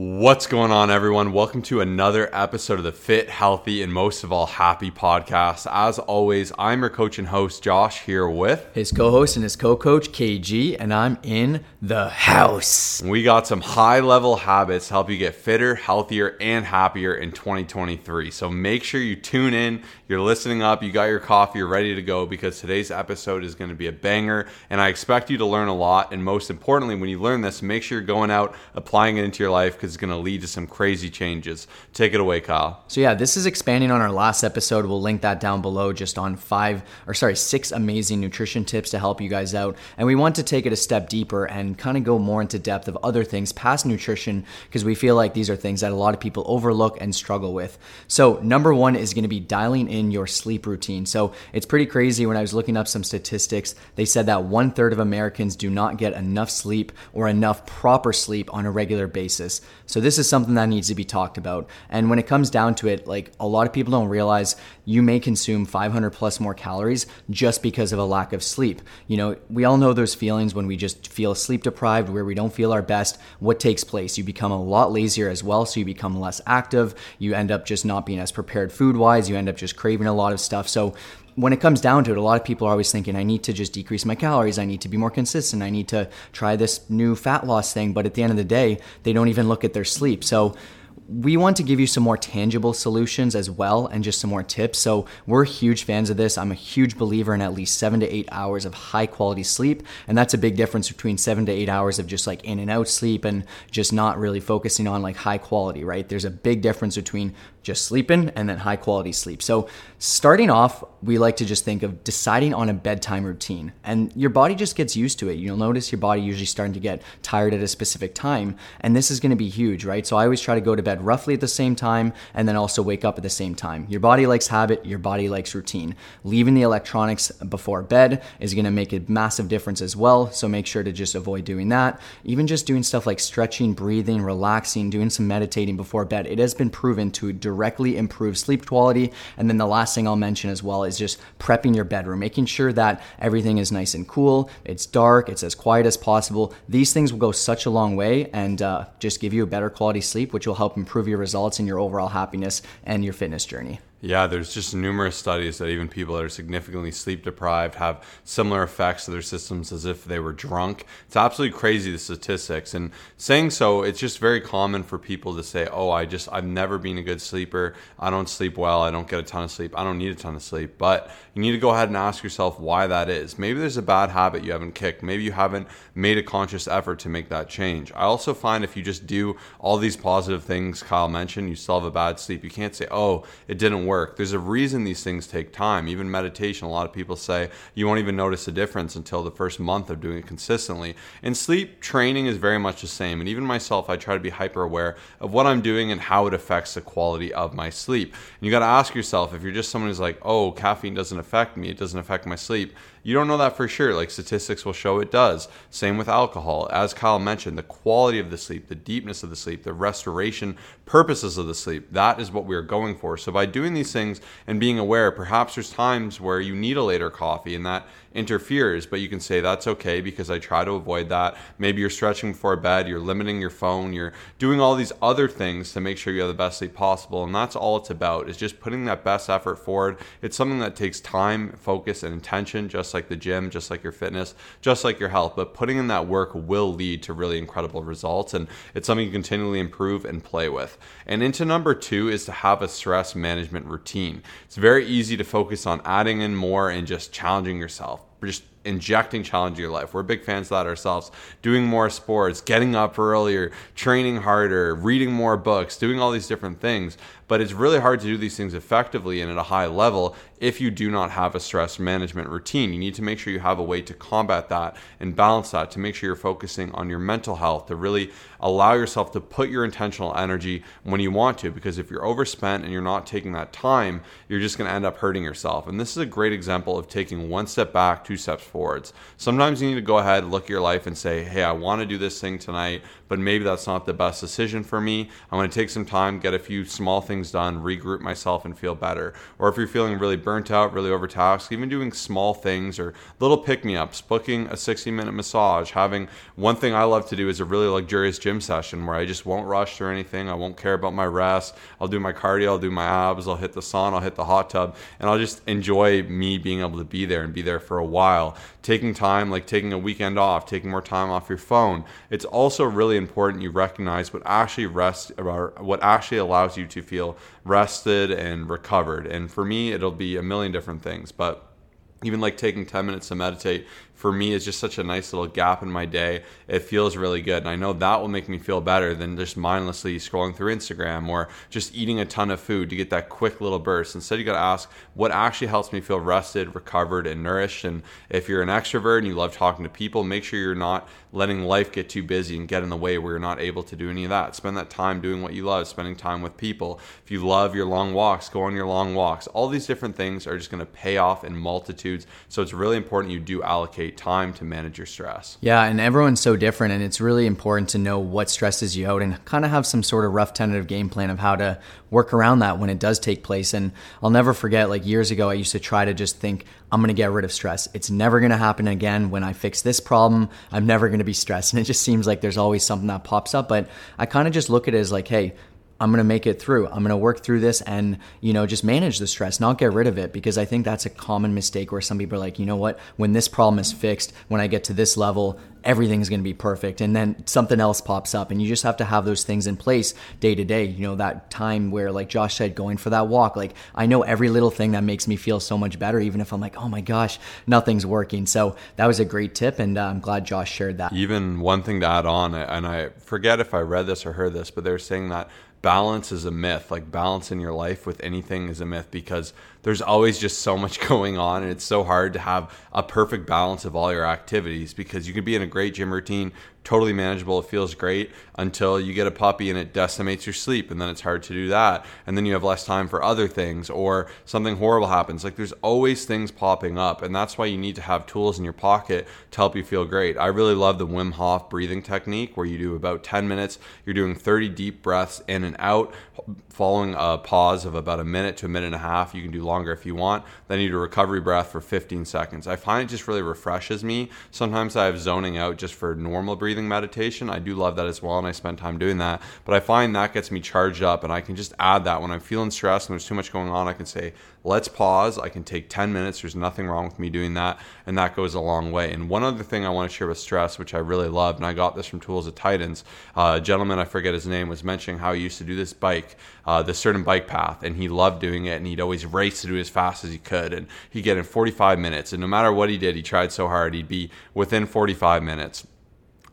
What's going on, everyone? Welcome to another episode of the Fit, Healthy, and most of all, Happy podcast. As always, I'm your coach and host, Josh, here with his co host and his co coach, KG, and I'm in the house. We got some high level habits to help you get fitter, healthier, and happier in 2023. So make sure you tune in, you're listening up, you got your coffee, you're ready to go because today's episode is going to be a banger. And I expect you to learn a lot. And most importantly, when you learn this, make sure you're going out, applying it into your life is going to lead to some crazy changes. Take it away, Kyle. So yeah, this is expanding on our last episode. We'll link that down below just on five or sorry, six amazing nutrition tips to help you guys out. And we want to take it a step deeper and kind of go more into depth of other things past nutrition because we feel like these are things that a lot of people overlook and struggle with. So number one is going to be dialing in your sleep routine. So it's pretty crazy when I was looking up some statistics, they said that one third of Americans do not get enough sleep or enough proper sleep on a regular basis. So this is something that needs to be talked about. And when it comes down to it, like a lot of people don't realize you may consume 500 plus more calories just because of a lack of sleep. You know, we all know those feelings when we just feel sleep deprived, where we don't feel our best. What takes place? You become a lot lazier as well, so you become less active. You end up just not being as prepared food wise. You end up just craving a lot of stuff. So when it comes down to it, a lot of people are always thinking, I need to just decrease my calories. I need to be more consistent. I need to try this new fat loss thing. But at the end of the day, they don't even look at their sleep. So we want to give you some more tangible solutions as well and just some more tips. So, we're huge fans of this. I'm a huge believer in at least seven to eight hours of high quality sleep. And that's a big difference between seven to eight hours of just like in and out sleep and just not really focusing on like high quality, right? There's a big difference between just sleeping and then high quality sleep. So, starting off, we like to just think of deciding on a bedtime routine. And your body just gets used to it. You'll notice your body usually starting to get tired at a specific time. And this is going to be huge, right? So, I always try to go to bed roughly at the same time and then also wake up at the same time. Your body likes habit, your body likes routine. Leaving the electronics before bed is going to make a massive difference as well. So, make sure to just avoid doing that. Even just doing stuff like stretching, breathing, relaxing, doing some meditating before bed, it has been proven to directly improve sleep quality. And then the last thing I'll mention as well is just prepping your bedroom, making sure that everything is nice and cool, it's dark, it's as quiet as possible. These things will go such a long way and uh, just give you a better quality sleep, which will help improve your results and your overall happiness and your fitness journey. Yeah, there's just numerous studies that even people that are significantly sleep deprived have similar effects to their systems as if they were drunk. It's absolutely crazy the statistics. And saying so, it's just very common for people to say, "Oh, I just I've never been a good sleeper. I don't sleep well. I don't get a ton of sleep. I don't need a ton of sleep." But you need to go ahead and ask yourself why that is. Maybe there's a bad habit you haven't kicked. Maybe you haven't made a conscious effort to make that change. I also find if you just do all these positive things Kyle mentioned, you still have a bad sleep. You can't say, "Oh, it didn't work. There's a reason these things take time. Even meditation, a lot of people say you won't even notice a difference until the first month of doing it consistently. And sleep training is very much the same. And even myself, I try to be hyper aware of what I'm doing and how it affects the quality of my sleep. And you got to ask yourself if you're just someone who's like, oh, caffeine doesn't affect me, it doesn't affect my sleep you don't know that for sure. Like statistics will show it does. Same with alcohol. As Kyle mentioned, the quality of the sleep, the deepness of the sleep, the restoration purposes of the sleep, that is what we are going for. So by doing these things and being aware, perhaps there's times where you need a later coffee and that interferes, but you can say that's okay because I try to avoid that. Maybe you're stretching before bed, you're limiting your phone, you're doing all these other things to make sure you have the best sleep possible. And that's all it's about is just putting that best effort forward. It's something that takes time, focus, and intention, just like the gym, just like your fitness, just like your health. But putting in that work will lead to really incredible results. And it's something you continually improve and play with. And into number two is to have a stress management routine. It's very easy to focus on adding in more and just challenging yourself just injecting challenge in your life. We're big fans of that ourselves. Doing more sports, getting up earlier, training harder, reading more books, doing all these different things. But it's really hard to do these things effectively and at a high level if you do not have a stress management routine. You need to make sure you have a way to combat that and balance that to make sure you're focusing on your mental health, to really allow yourself to put your intentional energy when you want to. Because if you're overspent and you're not taking that time, you're just going to end up hurting yourself. And this is a great example of taking one step back, two steps forward forwards. Sometimes you need to go ahead, and look at your life, and say, hey, I want to do this thing tonight, but maybe that's not the best decision for me. I'm going to take some time, get a few small things done, regroup myself, and feel better. Or if you're feeling really burnt out, really overtaxed, even doing small things or little pick me ups, booking a 60 minute massage, having one thing I love to do is a really luxurious gym session where I just won't rush or anything. I won't care about my rest. I'll do my cardio, I'll do my abs, I'll hit the sauna, I'll hit the hot tub, and I'll just enjoy me being able to be there and be there for a while. Taking time, like taking a weekend off, taking more time off your phone. It's also really important you recognize what actually rest or what actually allows you to feel rested and recovered. And for me, it'll be a million different things, but even like taking 10 minutes to meditate for me is just such a nice little gap in my day. It feels really good. And I know that will make me feel better than just mindlessly scrolling through Instagram or just eating a ton of food to get that quick little burst. Instead, you got to ask what actually helps me feel rested, recovered, and nourished. And if you're an extrovert and you love talking to people, make sure you're not letting life get too busy and get in the way where you're not able to do any of that. Spend that time doing what you love, spending time with people. If you love your long walks, go on your long walks. All these different things are just going to pay off in multitudes. So it's really important you do allocate time to manage your stress. Yeah, and everyone's so different, and it's really important to know what stresses you out and kind of have some sort of rough tentative game plan of how to work around that when it does take place. And I'll never forget, like years ago, I used to try to just think, I'm to get rid of stress. It's never to happen again. When I fix this problem, I'm never to be stressed. And it just seems like there's always something that pops up. But I kind of just look at it as like, hey, I'm going to make it through. I'm going to work through this and, you know, just manage the stress, not get rid of it because I think that's a common mistake where some people are like, you know what, when this problem is fixed, when I get to this level, everything's going to be perfect and then something else pops up and you just have to have those things in place day to day. You know that time where like josh said going for that walk like i know every little thing that makes me feel so much better even if i'm like oh my gosh nothing's working. So that was a great tip and uh, i'm glad josh shared that. Even one thing to add on and i forget if i read this or heard this but they're saying that balance is a myth. Like balance in your life with anything is a myth because there's always just so much going on and it's so hard to have a perfect balance of all your activities because you can be in a great gym routine totally manageable. It feels great until you get a puppy and it decimates your sleep and then it's hard to do that. And then you have less time for other things or something horrible happens. Like there's always things popping up and that's why you need to have tools in your pocket to help you feel great. I really love the wim hof breathing technique where you do about 10 minutes. You're doing 30 deep breaths in and out following a pause of about a minute to a minute and a half. You can do longer if you want. Then you do a recovery breath for 15 seconds. I find it just really refreshes me. Sometimes I have zoning out just for normal breathing meditation. I do love that as well, and I spend time doing that. But I find that gets me charged up, and I can just add that when I'm feeling stressed and there's too much going on. I can say, let's pause. I can take 10 minutes. There's nothing wrong with me doing that. And that goes a long way. And one other thing I want to share with stress, which I really love, and I got this from Tools of Titans, uh, a gentleman, I forget his name, was mentioning how he used to do this bike, uh, this certain bike path, and he loved doing it. And he'd always race to do it as fast as he could. And he'd get in 45 minutes. And no matter what he did, he tried so hard, he'd be within 45 minutes.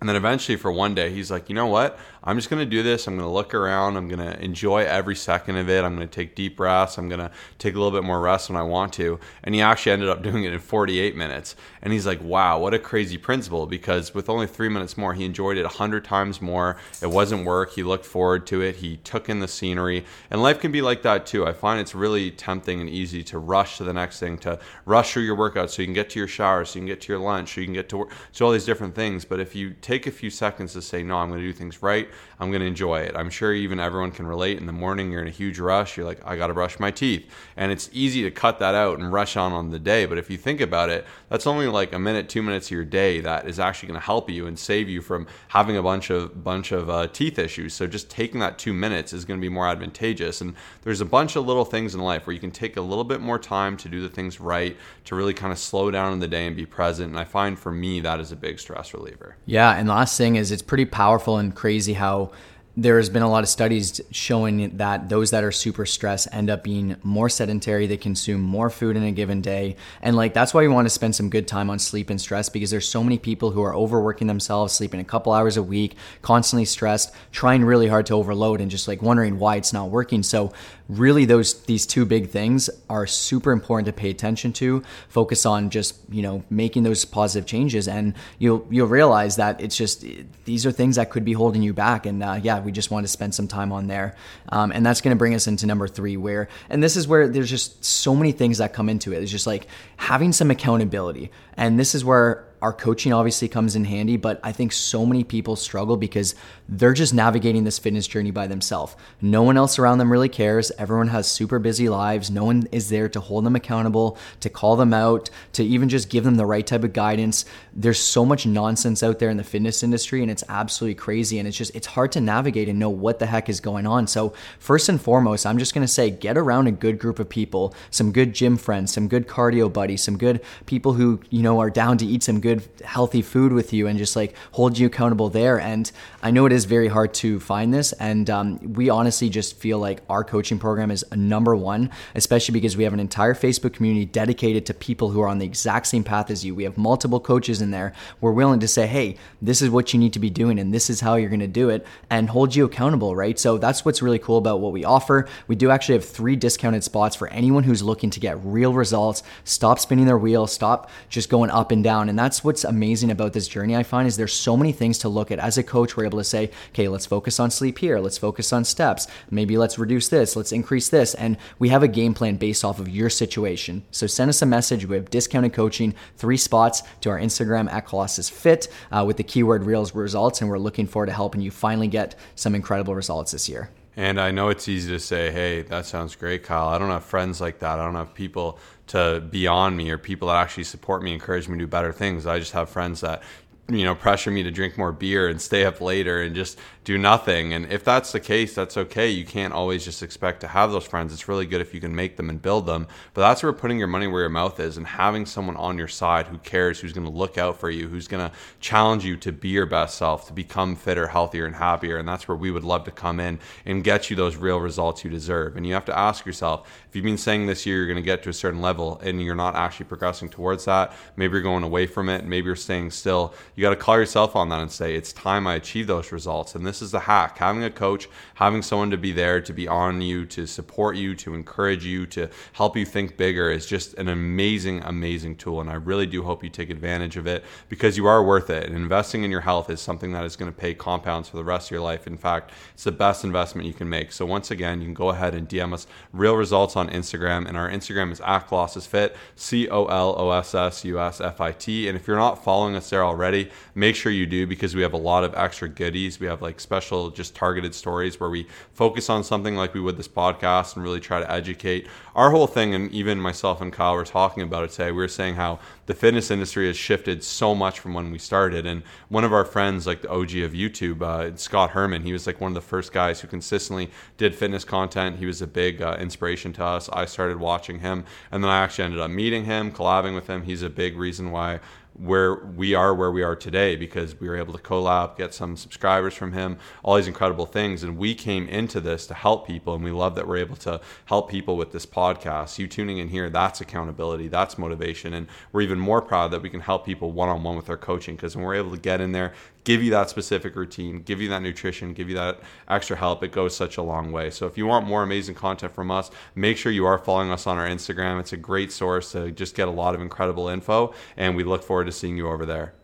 And then eventually, for one day, he's like, you know what? I'm just going to do this. I'm going to look around. I'm going to enjoy every second of it. I'm going to take deep breaths. I'm going to take a little bit more rest when I want to. And he actually ended up doing it in 48 minutes. And he's like, wow, what a crazy principle because with only three minutes more, he enjoyed it 100 times more. It wasn't work. He looked forward to it. He took in the scenery. And life can be like that too. I find it's really tempting and easy to rush to the next thing, to rush through your workout so you can get to your shower, so you can get to your lunch, so you can get to work, so all these different things. But if you take a few seconds to say, no, I'm going to do things right, I'm going to enjoy it. I'm sure even everyone can relate. In the morning, you're in a huge rush. You're like, I got to brush my teeth. And it's easy to cut that out and rush on on the day. But if you think about it, that's only like a minute, two minutes of your day that is actually going to help you and save you from having a bunch of bunch of uh, teeth issues. So just taking that two minutes is going to be more advantageous. And there's a bunch of little things in life where you can take a little bit more time to do the things right, to really kind of slow down in the day and be present. And I find for me that is a big stress reliever. Yeah, and last thing is it's pretty powerful and crazy how how there's been a lot of studies showing that those that are super stressed end up being more sedentary they consume more food in a given day and like that's why we want to spend some good time on sleep and stress because there's so many people who are overworking themselves sleeping a couple hours a week constantly stressed trying really hard to overload and just like wondering why it's not working. So really those these two big things are super important to pay attention to focus on just you know making those positive changes and you'll you'll realize that it's just these are things that could be holding you back and uh, yeah we just want to spend some time on there. Um, and that's going to bring us into number three, where, and this is where there's just so many things that come into it. It's just like having some accountability. And this is where our coaching obviously comes in handy, but I think so many people struggle because they're just navigating this fitness journey by themselves. No one else around them really cares. Everyone has super busy lives. No one is there to hold them accountable, to call them out, to even just give them the right type of guidance. There's so much nonsense out there in the fitness industry and it's absolutely crazy and it's just it's hard to navigate and know what the heck is going on. So, first and foremost, I'm just going to say get around a good group of people, some good gym friends, some good cardio buddies, some good people who, you know, are down to eat some good good healthy food with you and just like hold you accountable there. And i know it is very hard to find this. And um, we honestly just feel like our coaching program is number one especially because we have an entire facebook community dedicated to people who are on the exact same path as you. We have multiple coaches in there. We're willing to say hey this is what you need to be doing and this is how you're going to do it and hold you accountable right? So that's what's really cool about what we offer. We do actually have three discounted spots for anyone who's looking to get real results. Stop spinning their wheel. Stop just going up and down. And that's what's amazing about this journey, I find, is there's so many things to look at. As a coach, we're able to say, okay, let's focus on sleep here, let's focus on steps, maybe let's reduce this, let's increase this. And we have a game plan based off of your situation. So send us a message. We have discounted coaching, three spots to our Instagram at Colossus Fit uh, with the keyword reels results. And we're looking forward to helping you finally get some incredible results this year. And I know it's easy to say, hey, that sounds great, Kyle. I don't have friends like that. I don't have people to be on me or people that actually support me, encourage me to do better things. I just have friends that you know pressure me to drink more beer and stay up later and just do nothing. And if that's the case that's okay. You can't always just expect to have those friends. It's really good if you can make them and build them. But that's where putting your money where your mouth is and having someone on your side who cares who's going to look out for you who's going to challenge you to be your best self to become fitter healthier and happier. And that's where we would love to come in and get you those real results you deserve. And you have to ask yourself if you've been saying this year you're going to get to a certain level and you're not actually progressing towards that maybe you're going away from it maybe you're staying still you got to call yourself on that and say, it's time I achieve those results. And this is the hack having a coach, having someone to be there, to be on you, to support you, to encourage you, to help you think bigger is just an amazing, amazing tool. And I really do hope you take advantage of it because you are worth it. And investing in your health is something that is going to pay compounds for the rest of your life. In fact, it's the best investment you can make. So once again, you can go ahead and DM us real results on Instagram. And our Instagram is at Colossus Fit, C O L O S S U S F I T. And if you're not following us there already, make sure you do because we have a lot of extra goodies. We have like special, just targeted stories where we focus on something like we would this podcast and really try to educate. Our whole thing, and even myself and Kyle were talking about it today, we were saying how the fitness industry has shifted so much from when we started. And one of our friends, like the OG of YouTube, uh, Scott Herman, he was like one of the first guys who consistently did fitness content. He was a big uh, inspiration to us. I started watching him, and then I actually ended up meeting him, collabing with him. He's a big reason why where we are where we are today because we were able to collab, get some subscribers from him, all these incredible things. And we came into this to help people. And we love that we're able to help people with this podcast. You tuning in here, that's accountability, that's motivation. And we're even more proud that we can help people one on one with our coaching because when we're able to get in there, give you that specific routine, give you that nutrition, give you that extra help, it goes such a long way. So if you want more amazing content from us, make sure you are following us on our Instagram. It's a great source to just get a lot of incredible info, and we look forward to seeing you over there.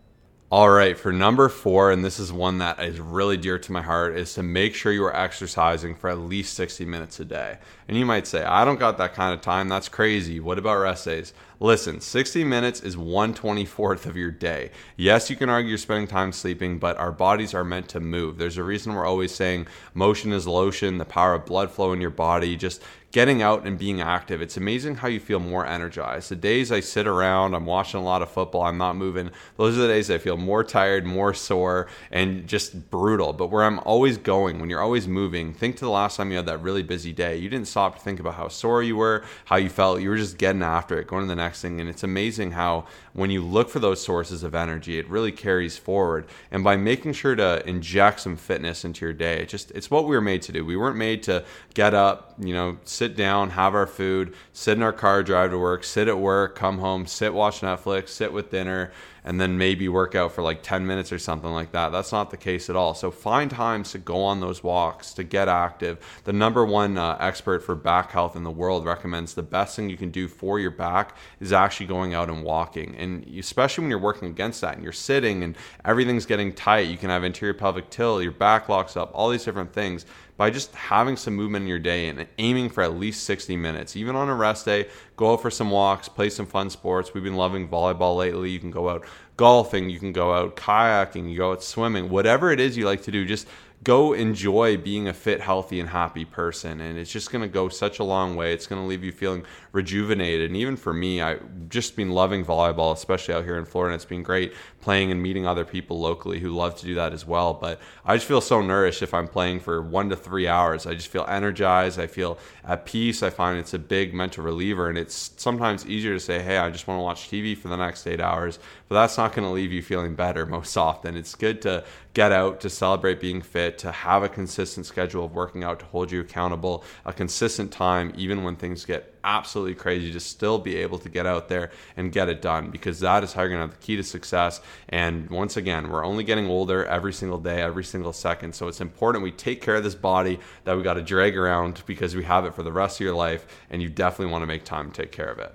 All right, for number four, and this is one that is really dear to my heart, is to make sure you are exercising for at least 60 minutes a day. And you might say, I don't got that kind of time. That's crazy. What about rest days? Listen, 60 minutes is 124th of your day. Yes, you can argue you're spending time sleeping, but our bodies are meant to move. There's a reason we're always saying motion is lotion, the power of blood flow in your body. Just getting out and being active. It's amazing how you feel more energized. The days I sit around, I'm watching a lot of football, I'm not moving, those are the days I feel more tired, more sore, and just brutal. But where I'm always going, when you're always moving, think to the last time you had that really busy day. You didn't stop to think about how sore you were, how you felt. You were just getting after it, going to the next thing. And it's amazing how when you look for those sources of energy, it really carries forward. And by making sure to inject some fitness into your day, it just it's what we were made to do. We weren't made to get up, you know, sit down, have our food, sit in our car, drive to work, sit at work, come home, sit, watch Netflix, sit with dinner, and then maybe work out for like 10 minutes or something like that. That's not the case at all. So find times to go on those walks, to get active. The number one uh, expert for back health in the world recommends the best thing you can do for your back is actually going out and walking. And especially when you're working against that and you're sitting and everything's getting tight, you can have anterior pelvic tilt, your back locks up, all these different things by just having some movement in your day and aiming for at least 60 minutes. Even on a rest day, go out for some walks, play some fun sports. We've been loving volleyball lately. You can go out golfing, you can go out kayaking, you go out swimming, whatever it is you like to do, just go enjoy being a fit, healthy, and happy person. And it's just going to go such a long way. It's going to leave you feeling rejuvenated. And even for me, I've just been loving volleyball, especially out here in Florida. It's been great playing and meeting other people locally who love to do that as well. But I just feel so nourished if I'm playing for one to three hours. I just feel energized. I feel at peace. I find it's a big mental reliever. And it's sometimes easier to say, hey, I just want to watch TV for the next eight hours. But that's not going to leave you feeling better most often. It's good to get out, to celebrate being fit, to have a consistent schedule of working out to hold you accountable, a consistent time, even when things get absolutely crazy, to still be able to get out there and get it done because that is how you're going to have the key to success. And once again, we're only getting older every single day, every single second. So it's important we take care of this body that we got to drag around because we have it for the rest of your life. And you definitely want to make time to take care of it.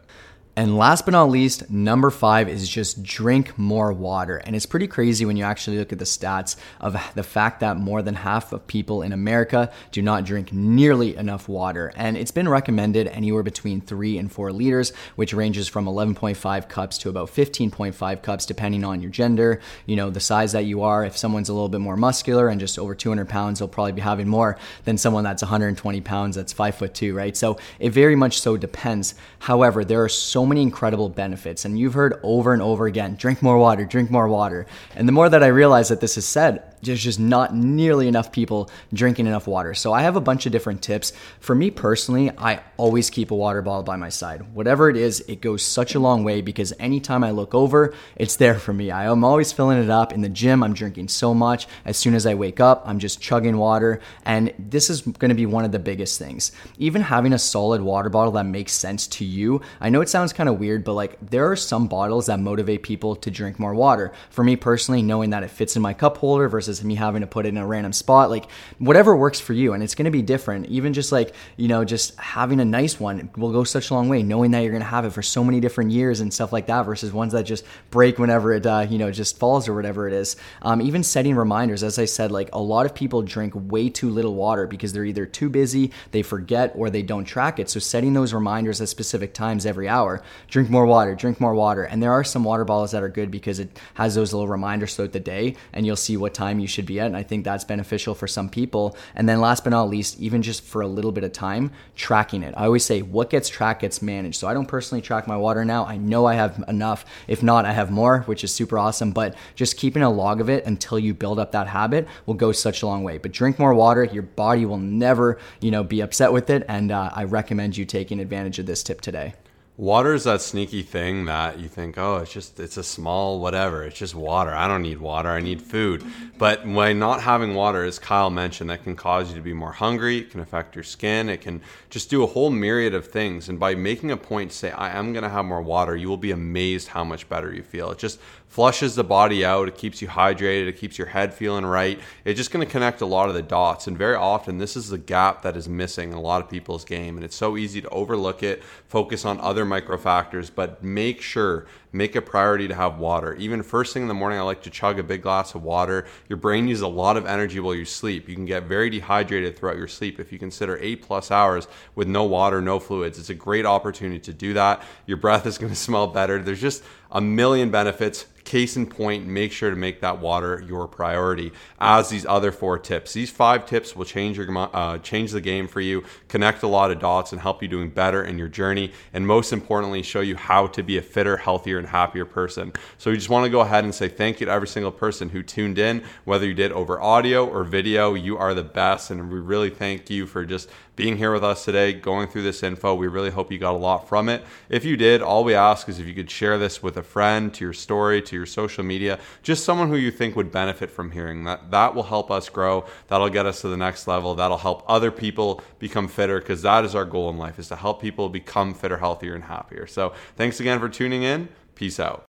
And last but not least, number five is just drink more water. And it's pretty crazy when you actually look at the stats of the fact that more than half of people in America do not drink nearly enough water. And it's been recommended anywhere between three and four liters, which ranges from 11.5 cups to about 15.5 cups, depending on your gender, you know, the size that you are. If someone's a little bit more muscular and just over 200 pounds, they'll probably be having more than someone that's 120 pounds, that's five foot two, right? So it very much so depends. However, there are so many incredible benefits. And you've heard over and over again drink more water, drink more water. And the more that I realize that this is said, there's just not nearly enough people drinking enough water. So I have a bunch of different tips. For me personally, I always keep a water bottle by my side. Whatever it is, it goes such a long way because anytime I look over, it's there for me. I am always filling it up. In the gym, I'm drinking so much. As soon as I wake up, I'm just chugging water. And this is going to be one of the biggest things. Even having a solid water bottle that makes sense to you. I know it sounds kind of weird, but like there are some bottles that motivate people to drink more water. For me personally, knowing that it fits in my cup holder versus me having to put it in a random spot. Like whatever works for you, and it's going to be different. Even just like you know, just having a nice one will go such a long way. Knowing that you're going to have it for so many different years and stuff like that, versus ones that just break whenever it uh, you know just falls or whatever it is. Um, even setting reminders, as I said, like a lot of people drink way too little water because they're either too busy, they forget, or they don't track it. So setting those reminders at specific times every hour, drink more water, drink more water. And there are some water bottles that are good because it has those little reminders throughout the day, and you'll see what time you should be at. And I think that's beneficial for some people. And then last but not least, even just for a little bit of time, tracking it. I always say what gets tracked gets managed. So I don't personally track my water now. I know I have enough. If not, I have more, which is super awesome. But just keeping a log of it until you build up that habit will go such a long way. But drink more water. Your body will never, you know, be upset with it. And uh, I recommend you taking advantage of this tip today. Water is that sneaky thing that you think, oh, it's just, it's a small whatever. It's just water. I don't need water. I need food. But by not having water, as Kyle mentioned, that can cause you to be more hungry. It can affect your skin. It can just do a whole myriad of things. And by making a point to say, I am going to have more water, you will be amazed how much better you feel. It just flushes the body out. It keeps you hydrated. It keeps your head feeling right. It's just going to connect a lot of the dots. And very often, this is the gap that is missing in a lot of people's game. And it's so easy to overlook it, focus on other micro factors, but make sure make a priority to have water. Even first thing in the morning, I like to chug a big glass of water. Your brain uses a lot of energy while you sleep. You can get very dehydrated throughout your sleep. If you consider eight plus hours with no water, no fluids, it's a great opportunity to do that. Your breath is going to smell better. There's just a million benefits. Case in point, make sure to make that water your priority. As these other four tips, these five tips will change your uh, change the game for you, connect a lot of dots, and help you doing better in your journey. And most importantly, show you how to be a fitter, healthier, and happier person. So we just want to go ahead and say thank you to every single person who tuned in, whether you did over audio or video. You are the best, and we really thank you for just being here with us today, going through this info. We really hope you got a lot from it. If you did, all we ask is if you could share this with a friend, to your story, to your social media, just someone who you think would benefit from hearing that. That will help us grow. That'll get us to the next level. That'll help other people become fitter because that is our goal in life is to help people become fitter, healthier, and happier. So thanks again for tuning in. Peace out.